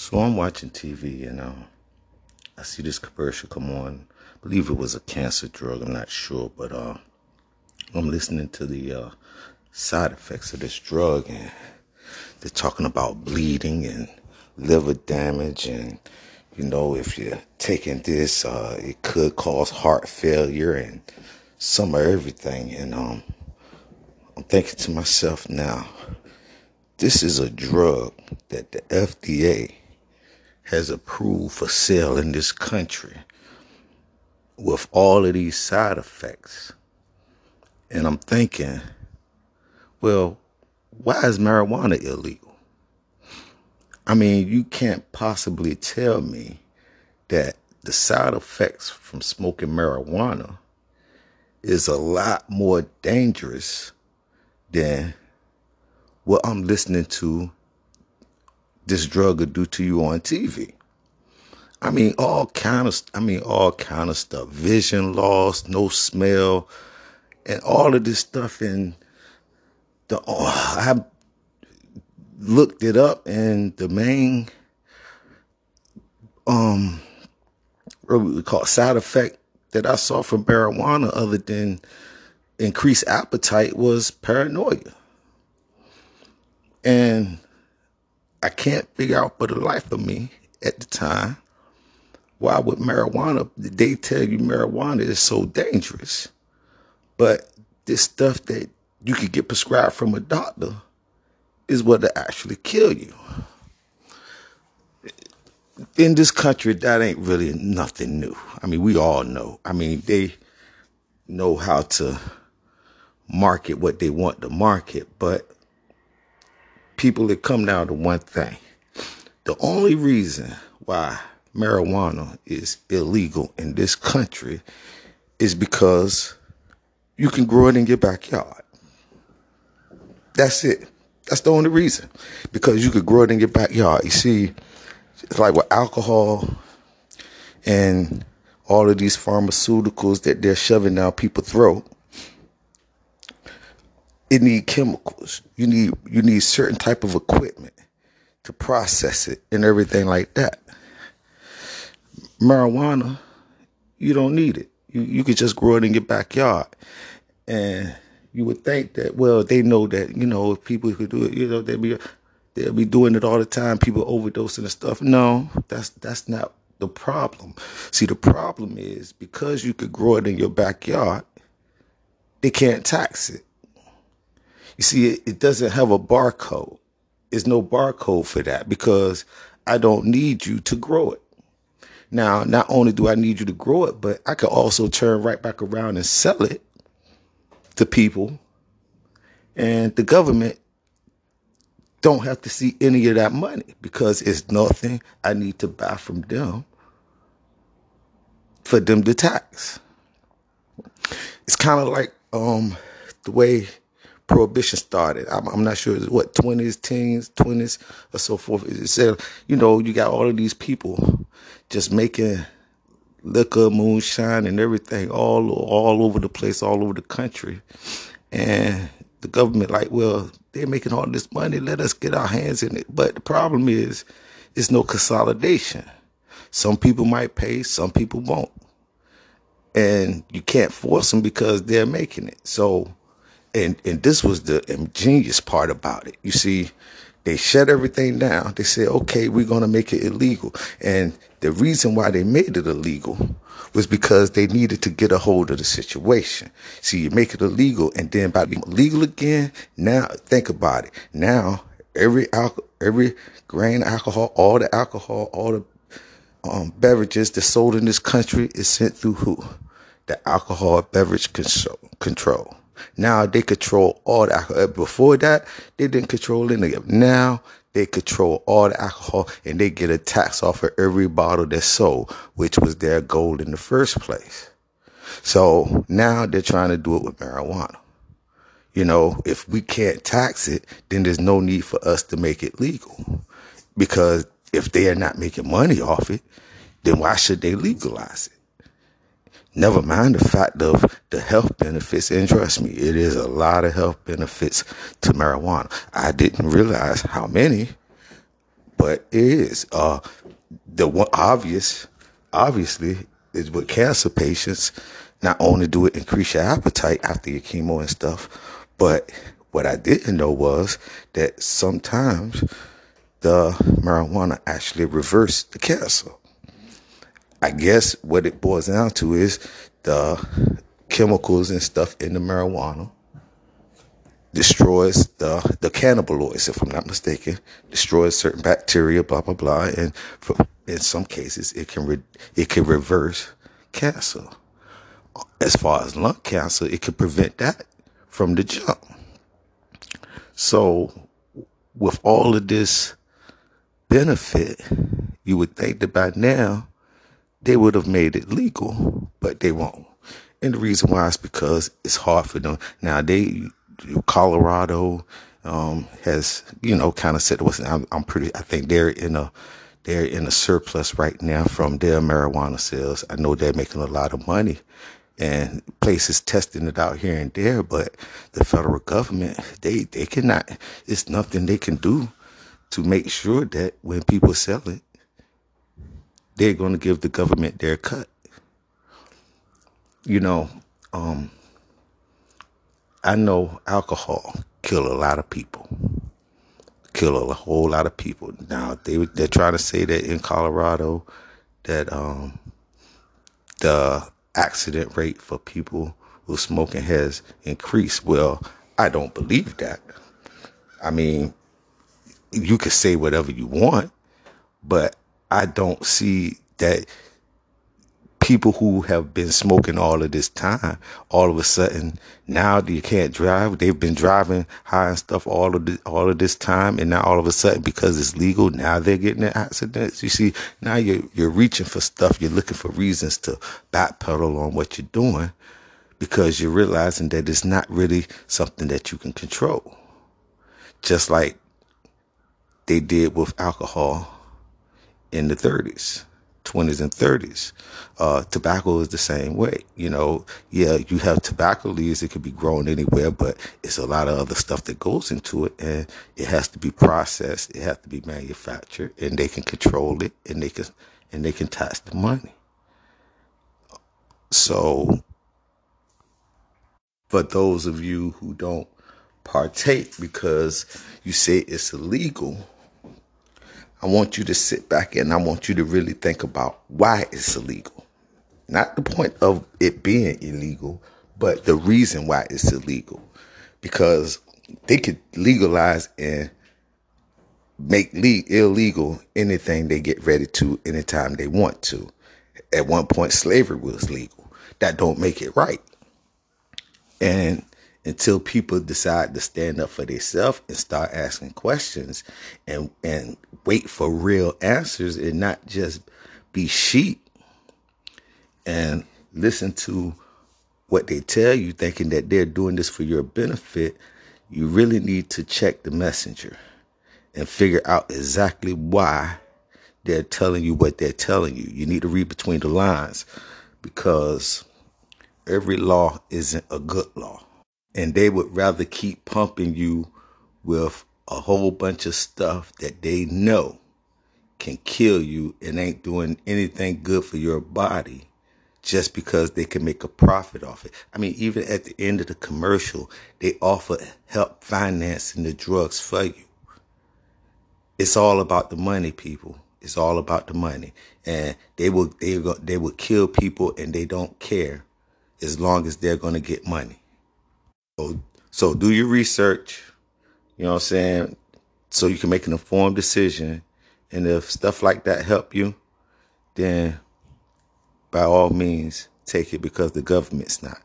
So I'm watching TV and uh, I see this commercial come on. I believe it was a cancer drug. I'm not sure, but uh, I'm listening to the uh, side effects of this drug, and they're talking about bleeding and liver damage, and you know if you're taking this, uh, it could cause heart failure and some of everything. And um, I'm thinking to myself now, this is a drug that the FDA has approved for sale in this country with all of these side effects. And I'm thinking, well, why is marijuana illegal? I mean, you can't possibly tell me that the side effects from smoking marijuana is a lot more dangerous than what I'm listening to this drug will do to you on TV. I mean, all kind of, I mean, all kind of stuff. Vision loss, no smell, and all of this stuff. And the, oh, I looked it up, and the main, um, what we call side effect that I saw from marijuana, other than increased appetite, was paranoia. And I can't figure out for the life of me at the time why would marijuana they tell you marijuana is so dangerous but this stuff that you could get prescribed from a doctor is what will actually kill you. In this country that ain't really nothing new. I mean we all know. I mean they know how to market what they want to market but people that come down to one thing. The only reason why marijuana is illegal in this country is because you can grow it in your backyard. That's it. That's the only reason. Because you could grow it in your backyard. You see, it's like with alcohol and all of these pharmaceuticals that they're shoving down people's throat it need chemicals. You need you need certain type of equipment to process it and everything like that. Marijuana, you don't need it. You you could just grow it in your backyard. And you would think that well, they know that, you know, if people could do it, you know, they'd be they'll be doing it all the time, people overdosing and stuff. No, that's that's not the problem. See, the problem is because you could grow it in your backyard, they can't tax it. You see, it, doesn't have a barcode. There's no barcode for that because I don't need you to grow it. Now, not only do I need you to grow it, but I could also turn right back around and sell it to people. And the government don't have to see any of that money because it's nothing I need to buy from them for them to tax. It's kind of like um, the way prohibition started. I'm, I'm not sure what twenties, teens, twenties, or so forth. It said, you know, you got all of these people just making liquor, moonshine, and everything all all over the place, all over the country, and the government like, well, they're making all this money. Let us get our hands in it. But the problem is, it's no consolidation. Some people might pay, some people won't. And you can't force them because they're making it. So and and this was the ingenious part about it. You see, they shut everything down. They said, okay, we're going to make it illegal. And the reason why they made it illegal was because they needed to get a hold of the situation. See, you make it illegal and then by being legal again, now think about it. Now every alcohol, every grain alcohol, all the alcohol, all the um, beverages that's sold in this country is sent through who? The alcohol beverage control. Now they control all the alcohol. Uh, before that, they didn't control any of it. Now they control all the alcohol and they get a tax off of every bottle that's sold, which was their goal in the first place. So now they're trying to do it with marijuana. You know, if we can't tax it, then there's no need for us to make it legal. Because if they are not making money off it, then why should they legalize it? Never mind the fact of the health benefits. And trust me, it is a lot of health benefits to marijuana. I didn't realize how many, but it is. Uh, the one obvious, obviously, is with cancer patients. Not only do it increase your appetite after your chemo and stuff, but what I didn't know was that sometimes the marijuana actually reverse the cancer. I guess what it boils down to is the chemicals and stuff in the marijuana destroys the the cannabinoids, if I'm not mistaken, destroys certain bacteria, blah blah blah, and for, in some cases it can re, it can reverse cancer. As far as lung cancer, it can prevent that from the jump. So, with all of this benefit, you would think that by now they would have made it legal, but they won't. And the reason why is because it's hard for them. Now they, Colorado, um, has, you know, kind of said, listen, I'm, I'm pretty, I think they're in a, they're in a surplus right now from their marijuana sales. I know they're making a lot of money and places testing it out here and there, but the federal government, they, they cannot, it's nothing they can do to make sure that when people sell it, they're going to give the government their cut. You know, um, I know alcohol kill a lot of people, kill a whole lot of people. Now they they're trying to say that in Colorado that um, the accident rate for people who smoking has increased. Well, I don't believe that. I mean, you can say whatever you want, but I don't see that people who have been smoking all of this time, all of a sudden now you can't drive. They've been driving high and stuff all of the, all of this time, and now all of a sudden because it's legal, now they're getting in accidents. You see, now you're you're reaching for stuff. You're looking for reasons to backpedal on what you're doing because you're realizing that it's not really something that you can control. Just like they did with alcohol in the 30s. 20s and 30s. Uh, tobacco is the same way. You know, yeah, you have tobacco leaves. It could be grown anywhere, but it's a lot of other stuff that goes into it and it has to be processed. It has to be manufactured and they can control it and they can, and they can tax the money. So for those of you who don't partake because you say it's illegal, I want you to sit back and I want you to really think about why it's illegal. Not the point of it being illegal, but the reason why it's illegal. Because they could legalize and make le- illegal anything they get ready to anytime they want to. At one point, slavery was legal. That don't make it right. And until people decide to stand up for themselves and start asking questions and and wait for real answers and not just be sheep and listen to what they tell you thinking that they're doing this for your benefit you really need to check the messenger and figure out exactly why they're telling you what they're telling you. You need to read between the lines because every law isn't a good law and they would rather keep pumping you with a whole bunch of stuff that they know can kill you and ain't doing anything good for your body just because they can make a profit off it. I mean, even at the end of the commercial, they offer help financing the drugs for you. It's all about the money, people. It's all about the money, and they will they will they will kill people, and they don't care as long as they're going to get money. So, do your research, you know what I'm saying? So you can make an informed decision. And if stuff like that help you, then by all means take it because the government's not.